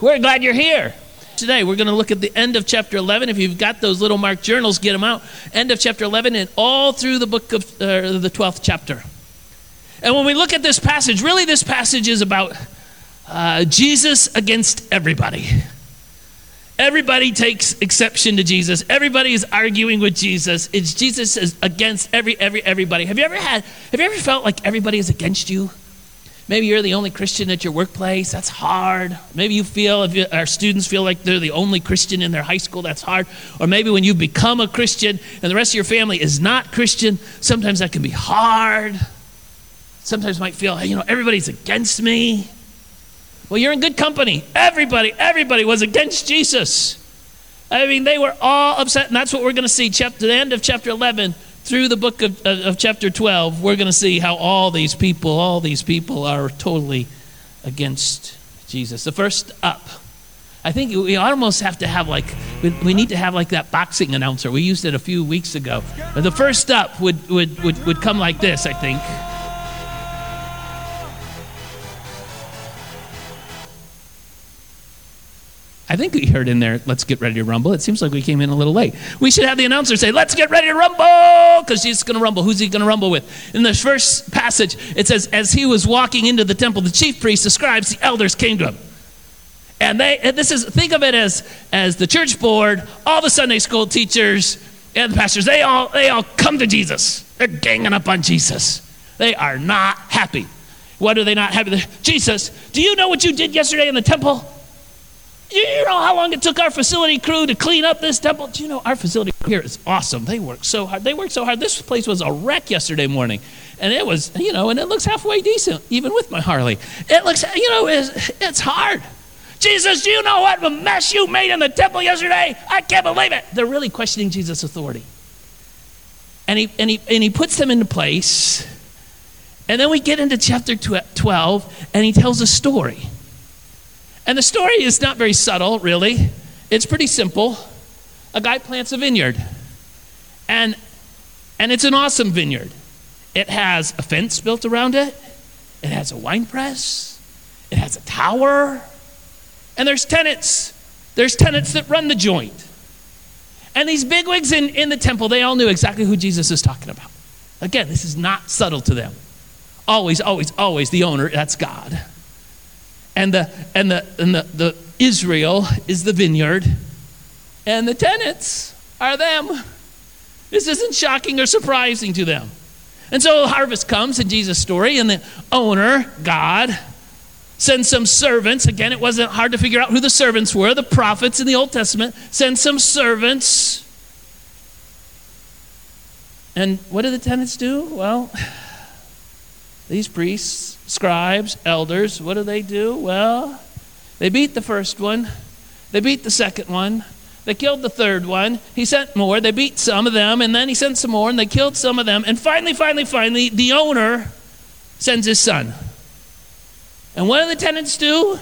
We're glad you're here. Today, we're going to look at the end of chapter 11. If you've got those little marked journals, get them out. End of chapter 11 and all through the book of uh, the 12th chapter. And when we look at this passage, really, this passage is about uh, Jesus against everybody. Everybody takes exception to Jesus. Everybody is arguing with Jesus. It's Jesus is against every every everybody. Have you ever had have you ever felt like everybody is against you? Maybe you're the only Christian at your workplace. That's hard. Maybe you feel, if you, our students feel like they're the only Christian in their high school. That's hard. Or maybe when you become a Christian and the rest of your family is not Christian, sometimes that can be hard. Sometimes might feel, hey, you know, everybody's against me. Well, you're in good company. Everybody, everybody was against Jesus. I mean, they were all upset, and that's what we're going to see. Chapter, the end of chapter 11 through the book of, of, chapter 12, we're going to see how all these people, all these people are totally against Jesus. The first up, I think we almost have to have like, we, we need to have like that boxing announcer. We used it a few weeks ago. The first up would, would, would, would come like this, I think. I think we heard in there, let's get ready to rumble. It seems like we came in a little late. We should have the announcer say, let's get ready to rumble, because he's going to rumble. Who's he going to rumble with? In the first passage, it says, as he was walking into the temple, the chief priests, the scribes, the elders came to him. And they, and this is, think of it as, as the church board, all the Sunday school teachers, and the pastors, they all, they all come to Jesus. They're ganging up on Jesus. They are not happy. What are they not happy? Jesus, do you know what you did yesterday in the temple? You know how long it took our facility crew to clean up this temple? Do you know our facility here is awesome? They work so hard. They worked so hard. This place was a wreck yesterday morning. And it was, you know, and it looks halfway decent, even with my Harley. It looks, you know, it's, it's hard. Jesus, do you know what a mess you made in the temple yesterday? I can't believe it. They're really questioning Jesus' authority. And he, and, he, and he puts them into place. And then we get into chapter 12, and he tells a story. And the story is not very subtle, really. It's pretty simple. A guy plants a vineyard, and, and it's an awesome vineyard. It has a fence built around it, it has a wine press, it has a tower, and there's tenants. There's tenants that run the joint. And these bigwigs in, in the temple, they all knew exactly who Jesus is talking about. Again, this is not subtle to them. Always, always, always the owner, that's God and the and the and the, the Israel is the vineyard, and the tenants are them. This isn't shocking or surprising to them. And so the harvest comes in Jesus' story, and the owner, God, sends some servants. Again, it wasn't hard to figure out who the servants were. The prophets in the Old Testament send some servants. And what do the tenants do? Well, these priests scribes, elders, what do they do? Well, they beat the first one, they beat the second one, they killed the third one. He sent more. They beat some of them, and then he sent some more, and they killed some of them. And finally, finally, finally, the owner sends his son. And what do the tenants do?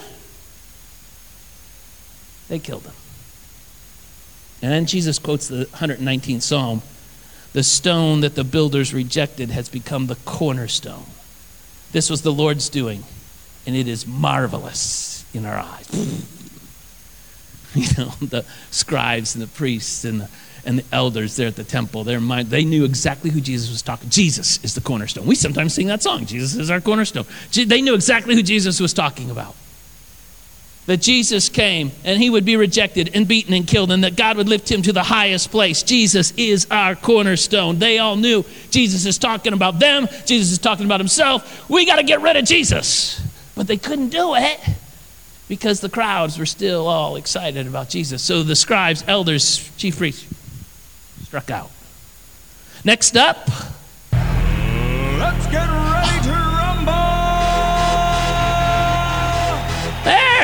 They killed him. And then Jesus quotes the 119th Psalm The stone that the builders rejected has become the cornerstone. This was the Lord's doing, and it is marvelous in our eyes. you know, the scribes and the priests and the, and the elders there at the temple, their mind, they knew exactly who Jesus was talking. Jesus is the cornerstone. We sometimes sing that song, Jesus is our cornerstone. They knew exactly who Jesus was talking about that Jesus came and he would be rejected and beaten and killed, and that God would lift him to the highest place. Jesus is our cornerstone. They all knew Jesus is talking about them, Jesus is talking about himself. We got to get rid of Jesus. But they couldn't do it because the crowds were still all excited about Jesus. So the scribes, elders, chief priests struck out. Next up, let's get ready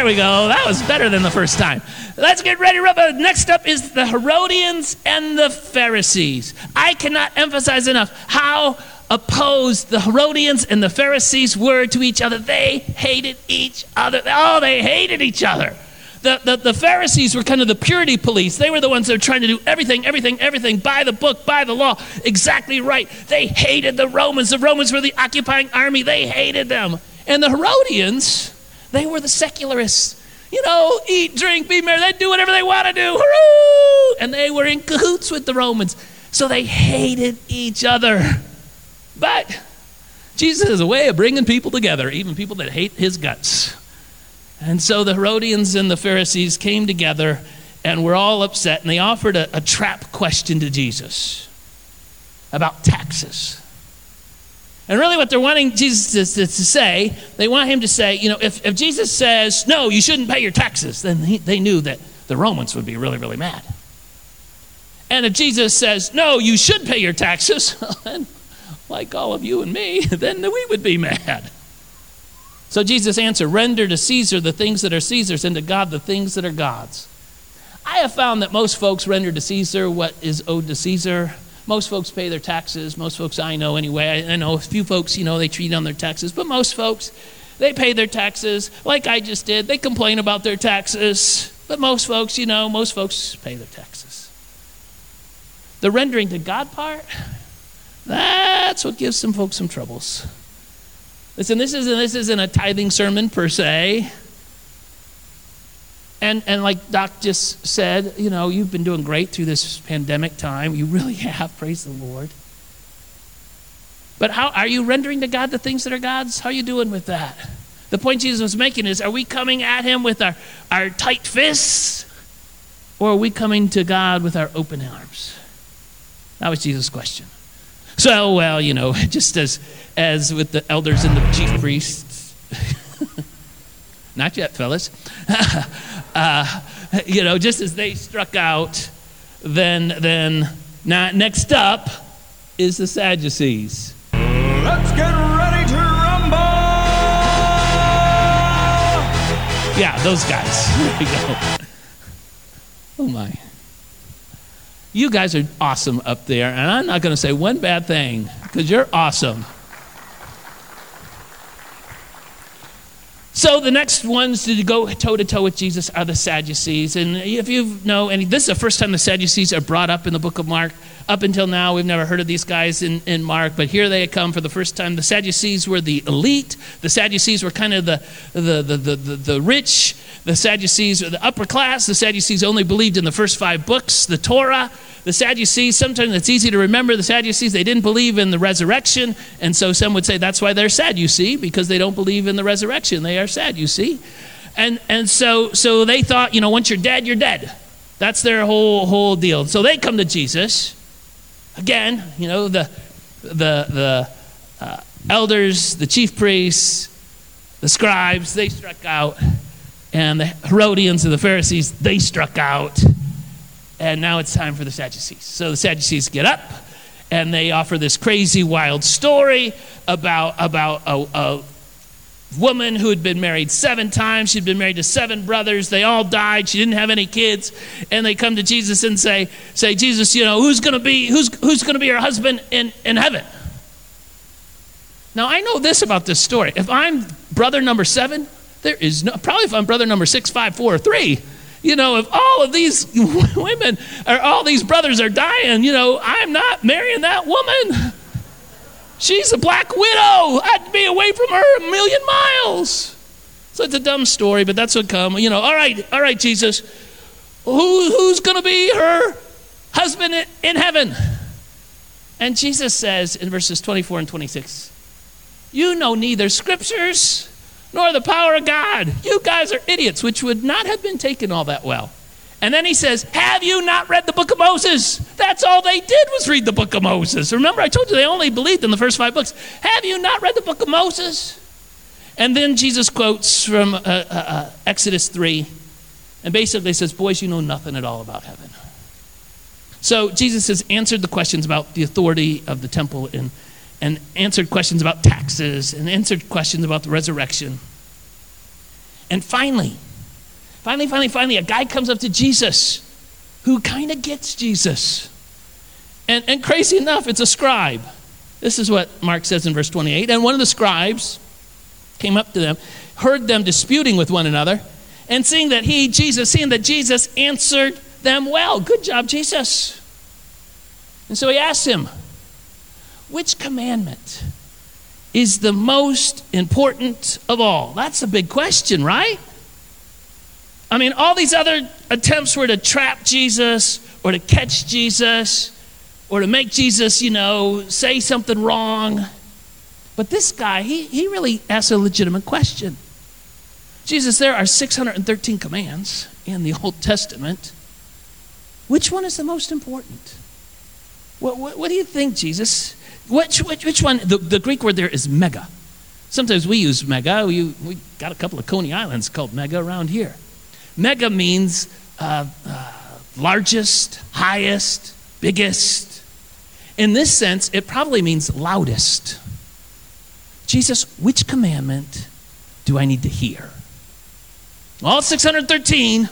There we go. That was better than the first time. Let's get ready. Next up is the Herodians and the Pharisees. I cannot emphasize enough how opposed the Herodians and the Pharisees were to each other. They hated each other. Oh, they hated each other. The, the, the, Pharisees were kind of the purity police. They were the ones that were trying to do everything, everything, everything by the book, by the law, exactly right. They hated the Romans. The Romans were the occupying army. They hated them. And the Herodians, they were the secularists. you know, eat, drink, be merry. They'd do whatever they want to do. And they were in cahoots with the Romans. So they hated each other. But Jesus has a way of bringing people together, even people that hate his guts. And so the Herodians and the Pharisees came together and were all upset, and they offered a, a trap question to Jesus about taxes. And really, what they're wanting Jesus to, to, say, they want him to say, you know, if, if Jesus says, no, you shouldn't pay your taxes, then he, they knew that the Romans would be really, really mad. And if Jesus says, no, you should pay your taxes, then, like all of you and me, then we would be mad. So Jesus answered, Render to Caesar the things that are Caesar's, and to God the things that are God's. I have found that most folks render to Caesar what is owed to Caesar. Most folks pay their taxes. Most folks I know anyway. I, know a few folks, you know, they treat on their taxes, but most folks, they pay their taxes like I just did. They complain about their taxes, but most folks, you know, most folks pay their taxes. The rendering to God part, that's what gives some folks some troubles. Listen, this isn't, this isn't a tithing sermon per se. And, and like Doc just said, you know, you've been doing great through this pandemic time. You really have, praise the Lord. But how are you rendering to God the things that are God's? How are you doing with that? The point Jesus was making is are we coming at him with our, our tight fists? Or are we coming to God with our open arms? That was Jesus' question. So, well, you know, just as as with the elders and the chief priests. Not yet, fellas. Uh, you know, just as they struck out, then then not, next up is the Sadducees. Let's get ready to rumble! Yeah, those guys. There we go. Oh my. You guys are awesome up there, and I'm not going to say one bad thing because you're awesome. So the next ones to go toe to toe with Jesus are the Sadducees. And if you know, and this is the first time the Sadducees are brought up in the book of Mark. Up until now, we've never heard of these guys in, in Mark, but here they come for the first time. The Sadducees were the elite. The Sadducees were kind of the, the, the, the, the, the rich. The Sadducees were the upper class. The Sadducees only believed in the first five books, the Torah. The Sadducees, sometimes it's easy to remember the Sadducees, they didn't believe in the resurrection. And so some would say that's why they're sad, you see, because they don't believe in the resurrection. They are sad, you see. And, and so, so they thought, you know, once you're dead, you're dead. That's their whole, whole deal. So they come to Jesus. Again, you know, the, the, the uh, elders, the chief priests, the scribes, they struck out. And the Herodians and the Pharisees, they struck out and now it's time for the Sadducees. So the Sadducees get up and they offer this crazy, wild story about, about a, a woman who had been married seven times. She'd been married to seven brothers. They all died. She didn't have any kids. And they come to Jesus and say, say Jesus, you know, who's going to be, who's, who's going to be her husband in, in heaven? Now, I know this about this story. If I'm brother number seven, there is no, probably if I'm brother number six, five, four, or three, you know, if all of these women or all these brothers are dying, you know, I'm not marrying that woman. She's a black widow. I'd be away from her a million miles. So it's a dumb story, but that's what come. You know, all right, all right, Jesus. Who, who's going to be her husband in heaven? And Jesus says in verses 24 and 26, You know neither scriptures nor the power of God. You guys are idiots, which would not have been taken all that well. And then he says, Have you not read the book of Moses? That's all they did was read the book of Moses. Remember, I told you they only believed in the first five books. Have you not read the book of Moses? And then Jesus quotes from uh, uh, uh, Exodus 3 and basically says, Boys, you know nothing at all about heaven. So Jesus has answered the questions about the authority of the temple in and answered questions about taxes and answered questions about the resurrection. And finally, finally, finally, finally, a guy comes up to Jesus who kind of gets Jesus. And, and crazy enough, it's a scribe. This is what Mark says in verse 28. And one of the scribes came up to them, heard them disputing with one another, and seeing that he, Jesus, seeing that Jesus answered them well. Good job, Jesus. And so he asked him, which commandment is the most important of all? That's a big question, right? I mean, all these other attempts were to trap Jesus or to catch Jesus or to make Jesus, you know, say something wrong. But this guy, he, he really asked a legitimate question. Jesus, there are 613 commands in the Old Testament. Which one is the most important? What, what, what do you think, Jesus? Which, which, which one? The, the Greek word there is mega. Sometimes we use mega. We, we got a couple of Coney Islands called mega around here. Mega means uh, uh, largest, highest, biggest. In this sense, it probably means loudest. Jesus, which commandment do I need to hear? All 613,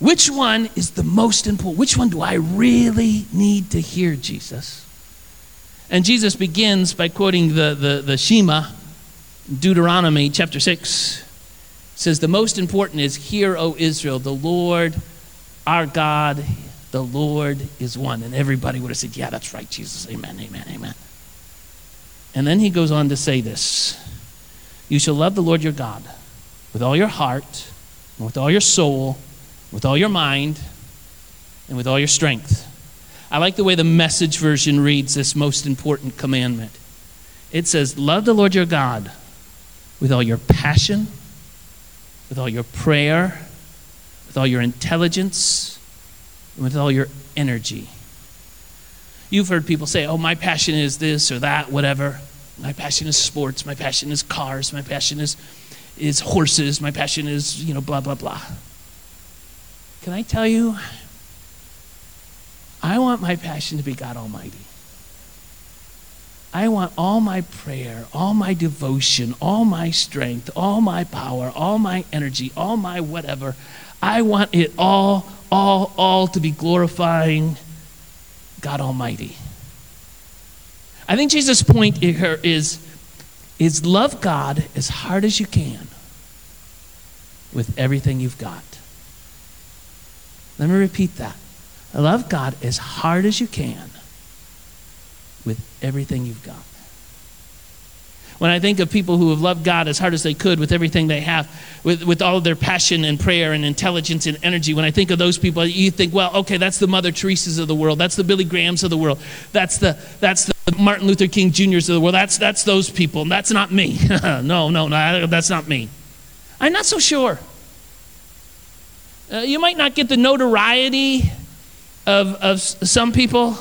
which one is the most important? Which one do I really need to hear, Jesus? And Jesus begins by quoting the, the, the Shema, Deuteronomy chapter 6. says, The most important is, Hear, O Israel, the Lord our God, the Lord is one. And everybody would have said, Yeah, that's right, Jesus. Amen, amen, amen. And then he goes on to say this You shall love the Lord your God with all your heart, and with all your soul, with all your mind, and with all your strength. I like the way the message version reads this most important commandment. It says, Love the Lord your God with all your passion, with all your prayer, with all your intelligence, and with all your energy. You've heard people say, Oh, my passion is this or that, whatever. My passion is sports. My passion is cars. My passion is is horses. My passion is, you know, blah, blah, blah. Can I tell you? I want my passion to be God Almighty. I want all my prayer, all my devotion, all my strength, all my power, all my energy, all my whatever. I want it all, all, all to be glorifying God Almighty. I think Jesus' point here is is love God as hard as you can with everything you've got. Let me repeat that. Love God as hard as you can with everything you've got. When I think of people who have loved God as hard as they could with everything they have, with, with all of their passion and prayer and intelligence and energy, when I think of those people, you think, well, okay, that's the Mother Teresa's of the world. That's the Billy Grahams of the world. That's the, that's the Martin Luther King Jr.'s of the world. That's, that's those people. And that's not me. no, no, no, that's not me. I'm not so sure. Uh, you might not get the notoriety of, of some people,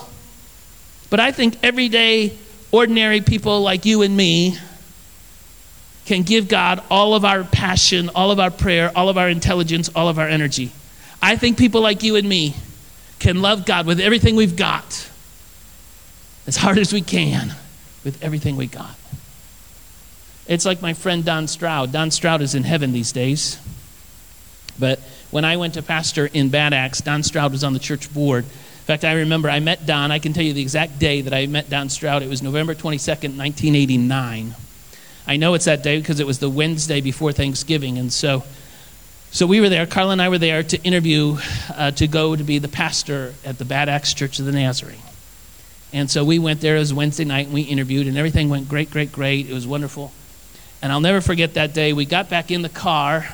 but I think everyday, ordinary people like you and me can give God all of our passion, all of our prayer, all of our intelligence, all of our energy. I think people like you and me can love God with everything we've got, as hard as we can, with everything we got. It's like my friend Don Stroud. Don Stroud is in heaven these days. But when I went to pastor in Bad Axe, Don Stroud was on the church board. In fact, I remember I met Don. I can tell you the exact day that I met Don Stroud. It was November 22nd, 1989. I know it's that day because it was the Wednesday before Thanksgiving. And so, so we were there, Carla and I were there to interview, uh, to go to be the pastor at the Bad Axe Church of the Nazarene. And so we went there, it was Wednesday night, and we interviewed, and everything went great, great, great. It was wonderful. And I'll never forget that day. We got back in the car,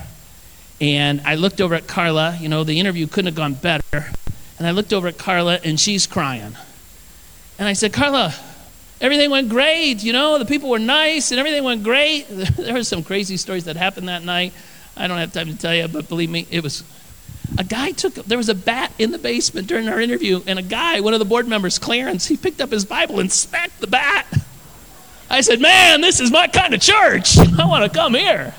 and I looked over at Carla. You know, the interview couldn't have gone better. And I looked over at Carla, and she's crying. And I said, Carla, everything went great. You know, the people were nice, and everything went great. There were some crazy stories that happened that night. I don't have time to tell you, but believe me, it was. A guy took, there was a bat in the basement during our interview, and a guy, one of the board members, Clarence, he picked up his Bible and smacked the bat. I said, Man, this is my kind of church. I want to come here.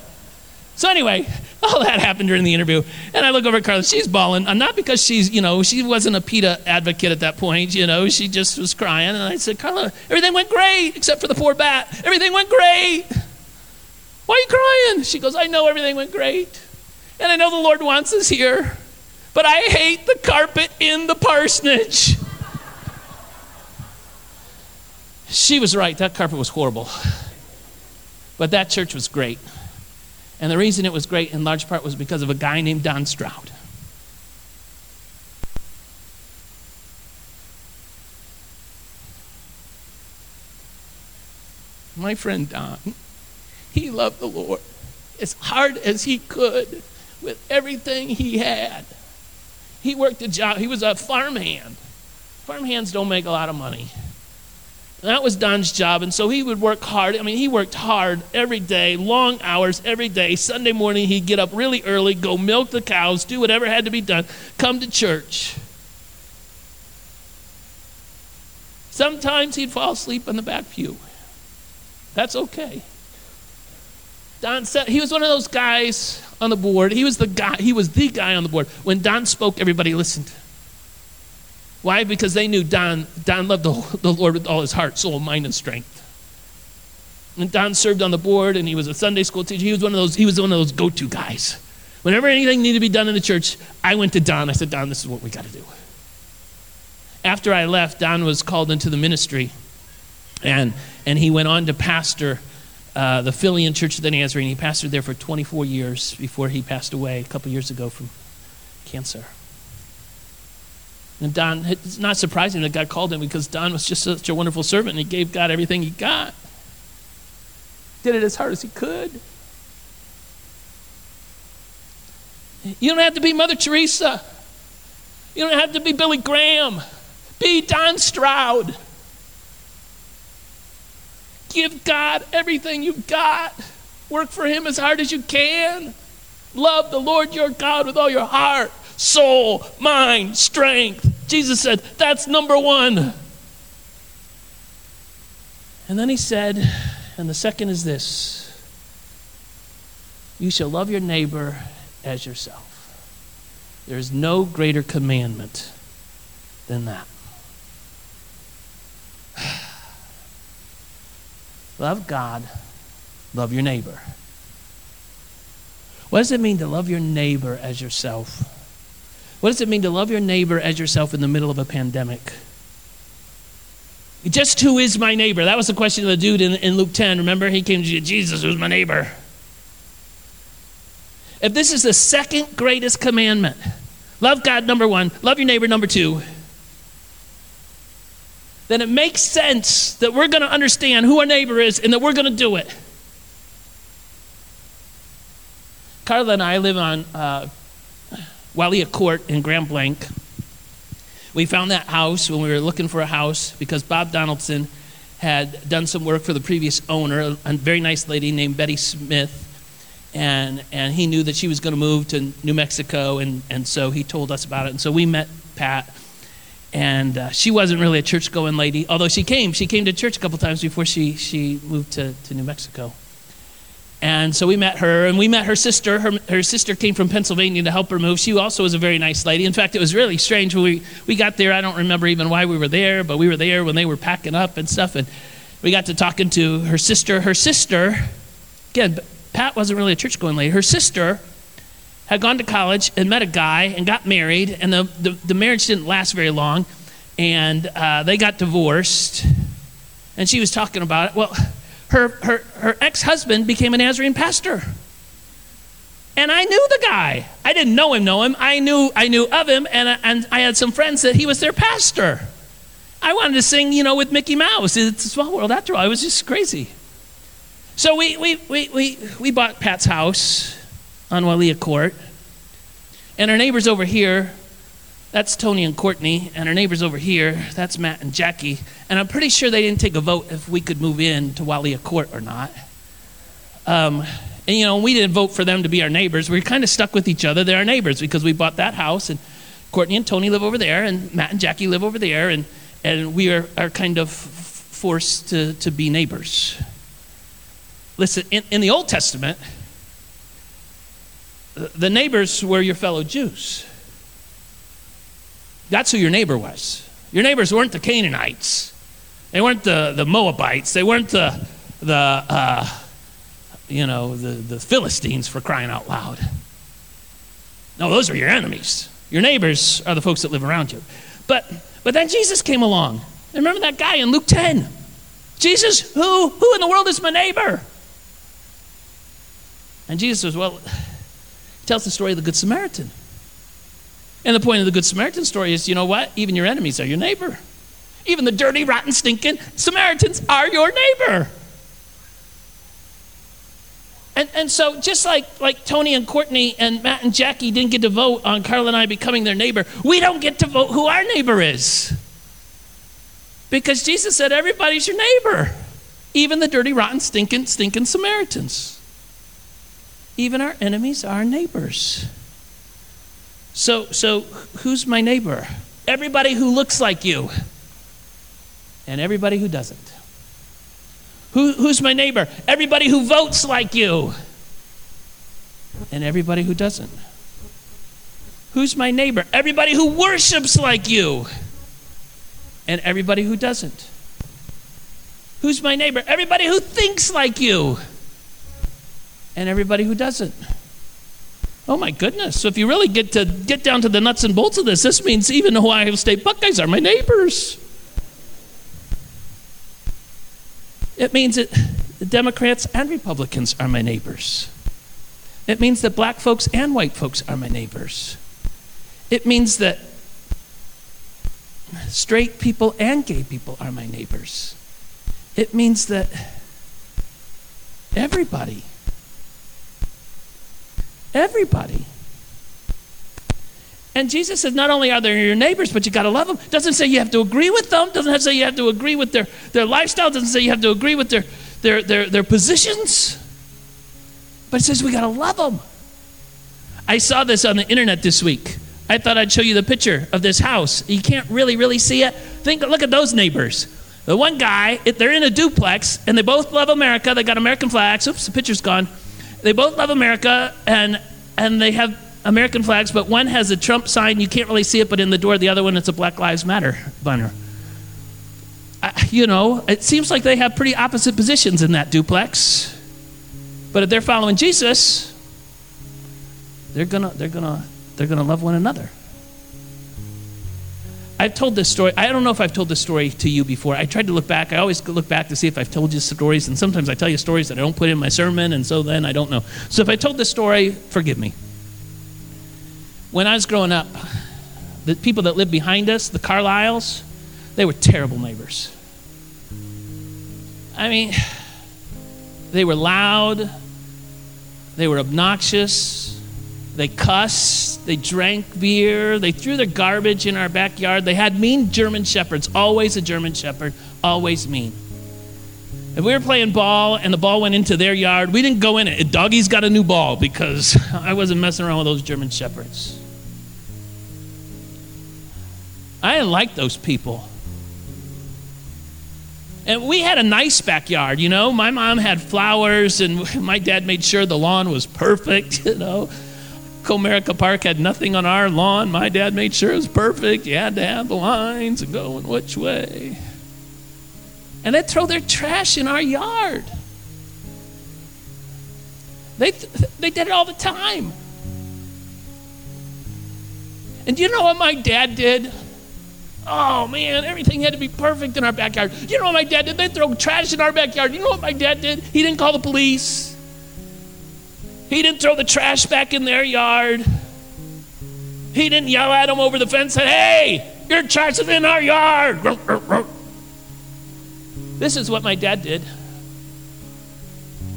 So, anyway, all that happened during the interview. And I look over at Carla. She's bawling. Uh, not because she's, you know, she wasn't a PETA advocate at that point. You know, she just was crying. And I said, Carla, everything went great except for the poor bat. Everything went great. Why are you crying? She goes, I know everything went great. And I know the Lord wants us here. But I hate the carpet in the parsonage. She was right. That carpet was horrible. But that church was great. And the reason it was great in large part was because of a guy named Don Stroud. My friend Don, he loved the Lord as hard as he could with everything he had. He worked a job, he was a farmhand. Farmhands don't make a lot of money. That was Don's job, and so he would work hard. I mean, he worked hard every day, long hours every day. Sunday morning, he'd get up really early, go milk the cows, do whatever had to be done, come to church. Sometimes he'd fall asleep in the back pew. That's okay. Don said he was one of those guys on the board. He was the guy, he was the guy on the board. When Don spoke, everybody listened. Why? Because they knew Don, Don loved the, the Lord with all his heart, soul, mind, and strength. And Don served on the board and he was a Sunday school teacher. He was one of those, he was one of those go-to guys. Whenever anything needed to be done in the church, I went to Don. I said, Don, this is what we got to do. After I left, Don was called into the ministry. And, and he went on to pastor uh, the Philian Church of the Nazarene. He pastored there for 24 years before he passed away a couple years ago from cancer. And Don, it's not surprising that God called him because Don was just such a wonderful servant and he gave God everything he got. Did it as hard as he could. You don't have to be Mother Teresa. You don't have to be Billy Graham. Be Don Stroud. Give God everything you've got. Work for Him as hard as you can. Love the Lord your God with all your heart, soul, mind, strength. Jesus said, that's number one. And then He said, and the second is this you shall love your neighbor as yourself. There is no greater commandment than that. love God, love your neighbor. What does it mean to love your neighbor as yourself? What does it mean to love your neighbor as yourself in the middle of a pandemic? Just who is my neighbor? That was the question of the dude in, in Luke 10. Remember, he came to Jesus, who's my neighbor? If this is the second greatest commandment, love God, number one, love your neighbor, number two, then it makes sense that we're going to understand who our neighbor is and that we're going to do it. Carla and I live on uh, Walia Court in Grand Blanc. We found that house when we were looking for a house because Bob Donaldson had done some work for the previous owner, a very nice lady named Betty Smith. And, and he knew that she was going to move to New Mexico, and, and so he told us about it. And so we met Pat, and uh, she wasn't really a church going lady, although she came. She came to church a couple times before she, she moved to, to New Mexico. And so we met her, and we met her sister. Her, her sister came from Pennsylvania to help her move. She also was a very nice lady. In fact, it was really strange when we, we got there. I don't remember even why we were there, but we were there when they were packing up and stuff. And we got to talking to her sister. Her sister, again, Pat wasn't really a church going lady. Her sister had gone to college and met a guy and got married, and the, the, the marriage didn't last very long. And uh, they got divorced. And she was talking about it. Well, her, her, her ex husband became a Nazarene pastor. And I knew the guy. I didn't know him, know him. I knew, I knew of him, and, and I had some friends that he was their pastor. I wanted to sing, you know, with Mickey Mouse. It's a small world after all. I was just crazy. So we, we, we, we, we bought Pat's house on Walia Court. And our neighbors over here, that's Tony and Courtney. And our neighbors over here, that's Matt and Jackie. And I'm pretty sure they didn't take a vote if we could move in to Walia Court or not. Um, and, you know, we didn't vote for them to be our neighbors. We are kind of stuck with each other. They're our neighbors because we bought that house. And Courtney and Tony live over there. And Matt and Jackie live over there. And, and we are, are kind of forced to, to be neighbors. Listen, in, in the Old Testament, the neighbors were your fellow Jews. That's who your neighbor was. Your neighbors weren't the Canaanites. They weren't the, the Moabites. They weren't the, the uh, you know, the, the Philistines for crying out loud. No, those are your enemies. Your neighbors are the folks that live around you. But, but then Jesus came along. Remember that guy in Luke 10? Jesus, who, who in the world is my neighbor? And Jesus says, well, he tells the story of the Good Samaritan. And the point of the Good Samaritan story is you know what? Even your enemies are your neighbor. Even the dirty, rotten, stinking Samaritans are your neighbor. And, and so just like, like Tony and Courtney and Matt and Jackie didn't get to vote on Carla and I becoming their neighbor, we don't get to vote who our neighbor is. Because Jesus said everybody's your neighbor. Even the dirty, rotten, stinking, stinking Samaritans. Even our enemies are neighbors. So, so who's my neighbor? Everybody who looks like you, and everybody who doesn't. Who, who's my neighbor? Everybody who votes like you, and everybody who doesn't. Who's my neighbor? Everybody who worships like you, and everybody who doesn't. Who's my neighbor? Everybody who thinks like you, and everybody who doesn't. Oh my goodness. So if you really get to get down to the nuts and bolts of this, this means even Ohio State Buckeyes are my neighbors. It means that Democrats and Republicans are my neighbors. It means that black folks and white folks are my neighbors. It means that straight people and gay people are my neighbors. It means that everybody, everybody. And Jesus says, not only are they your neighbors, but you got to love them. Doesn't say you have to agree with them. Doesn't say you have to agree with their, their lifestyle. Doesn't say you have to agree with their, their, their, their positions. But it says we got to love them. I saw this on the internet this week. I thought I'd show you the picture of this house. You can't really, really see it. Think, look at those neighbors. The one guy, they're in a duplex, and they both love America. They got American flags. Oops, the picture's gone. They both love America, and and they have American flags, but one has a Trump sign. You can't really see it, but in the door, the other one, it's a Black Lives Matter banner. you know, it seems like they have pretty opposite positions in that duplex. But if they're following Jesus, they're gonna, they're gonna, they're gonna love one another. I've told this story. I don't know if I've told this story to you before. I tried to look back. I always look back to see if I've told you stories, and sometimes I tell you stories that I don't put in my sermon, and so then I don't know. So if I told this story, forgive me. When I was growing up, the people that lived behind us, the Carlisles, they were terrible neighbors. I mean, they were loud, they were obnoxious, they cussed, they drank beer, they threw their garbage in our backyard. They had mean German shepherds, always a German shepherd, always mean. If we were playing ball and the ball went into their yard, we didn't go in it. Doggy's got a new ball because I wasn't messing around with those German shepherds. I didn't like those people. And we had a nice backyard, you know. My mom had flowers, and my dad made sure the lawn was perfect, you know. Comerica Park had nothing on our lawn. My dad made sure it was perfect. You had to have the lines and going which way. And they'd throw their trash in our yard. They, they did it all the time. And you know what my dad did? Oh man, everything had to be perfect in our backyard. You know what my dad did? They throw trash in our backyard. You know what my dad did? He didn't call the police. He didn't throw the trash back in their yard. He didn't yell at them over the fence and say, Hey, your trash is in our yard. This is what my dad did.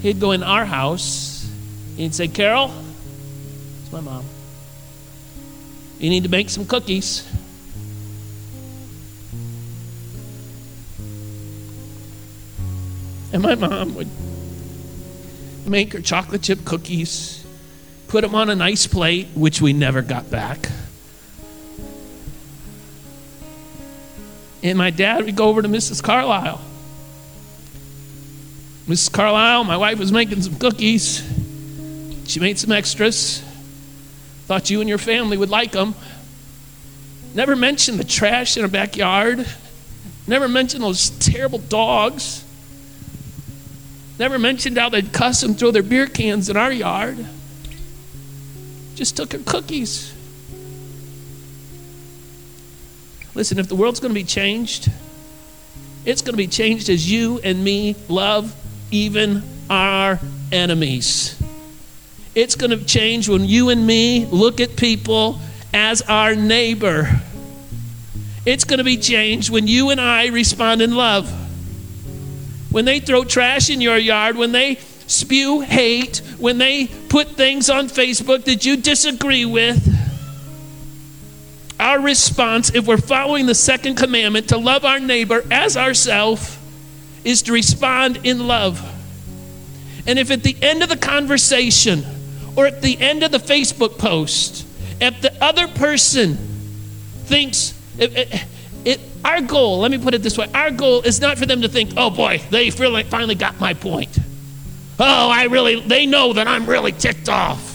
He'd go in our house. He'd say, Carol, it's my mom. You need to make some cookies. And my mom would make her chocolate chip cookies, put them on a nice plate, which we never got back. And my dad would go over to Mrs. Carlisle. Mrs. Carlisle, my wife was making some cookies. She made some extras. Thought you and your family would like them. Never mentioned the trash in her backyard. Never mentioned those terrible dogs. Never mentioned how they'd cuss and throw their beer cans in our yard. Just took her cookies. Listen, if the world's going to be changed, it's going to be changed as you and me love even our enemies. It's going to change when you and me look at people as our neighbor. It's going to be changed when you and I respond in love when they throw trash in your yard, when they spew hate, when they put things on Facebook that you disagree with, our response, if we're following the second commandment to love our neighbor as ourselves, is to respond in love. And if at the end of the conversation or at the end of the Facebook post, if the other person thinks, it, our goal, let me put it this way, our goal is not for them to think, oh boy, they really finally got my point. Oh, I really, they know that I'm really ticked off.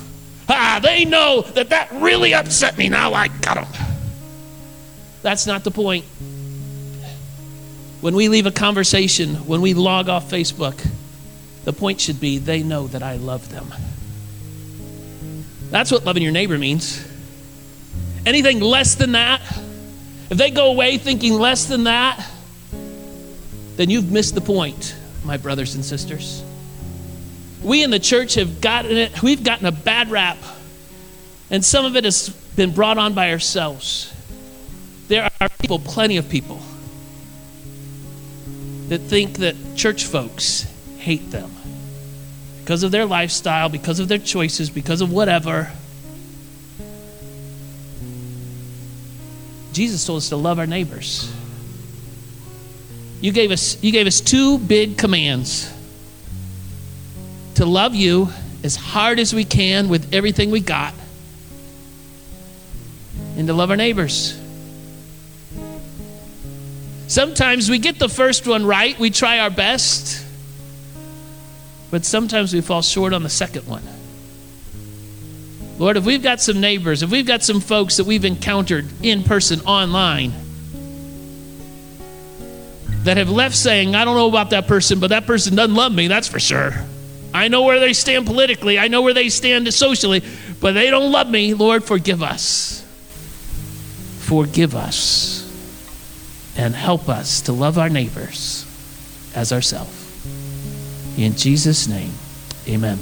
Ah, they know that that really upset me. Now I got them. That's not the point. When we leave a conversation, when we log off Facebook, the point should be they know that I love them. That's what loving your neighbor means. Anything less than that, if they go away thinking less than that, then you've missed the point, my brothers and sisters. We in the church have gotten it, we've gotten a bad rap, and some of it has been brought on by ourselves. There are people, plenty of people, that think that church folks hate them because of their lifestyle, because of their choices, because of whatever. Jesus told us to love our neighbors. You gave us, you gave us two big commands to love you as hard as we can with everything we got, and to love our neighbors. Sometimes we get the first one right, we try our best, but sometimes we fall short on the second one. Lord, if we've got some neighbors, if we've got some folks that we've encountered in person online that have left saying, I don't know about that person, but that person doesn't love me, that's for sure. I know where they stand politically, I know where they stand socially, but they don't love me. Lord, forgive us. Forgive us and help us to love our neighbors as ourselves. In Jesus' name, amen.